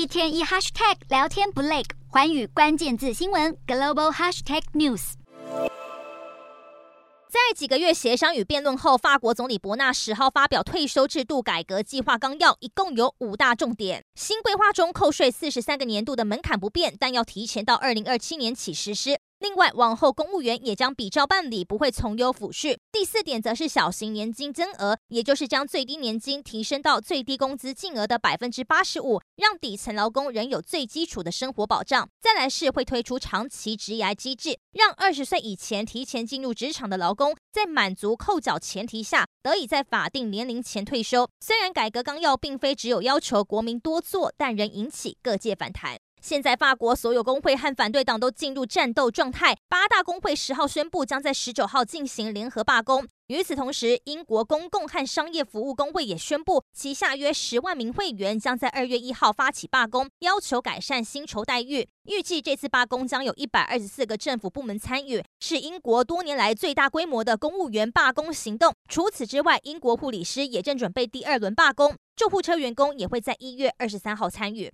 一天一 hashtag 聊天不累，环宇关键字新闻 global hashtag news。在几个月协商与辩论后，法国总理伯纳十号发表退休制度改革计划纲要，一共有五大重点。新规划中，扣税四十三个年度的门槛不变，但要提前到二零二七年起实施。另外，往后公务员也将比照办理，不会从优抚恤。第四点则是小型年金增额，也就是将最低年金提升到最低工资净额的百分之八十五，让底层劳工仍有最基础的生活保障。再来是会推出长期职涯机制，让二十岁以前提前进入职场的劳工，在满足扣缴前提下，得以在法定年龄前退休。虽然改革纲要并非只有要求国民多做，但仍引起各界反弹。现在，法国所有工会和反对党都进入战斗状态。八大工会十号宣布，将在十九号进行联合罢工。与此同时，英国公共和商业服务工会也宣布，旗下约十万名会员将在二月一号发起罢工，要求改善薪酬待遇。预计这次罢工将有一百二十四个政府部门参与，是英国多年来最大规模的公务员罢工行动。除此之外，英国护理师也正准备第二轮罢工，救护车员工也会在一月二十三号参与。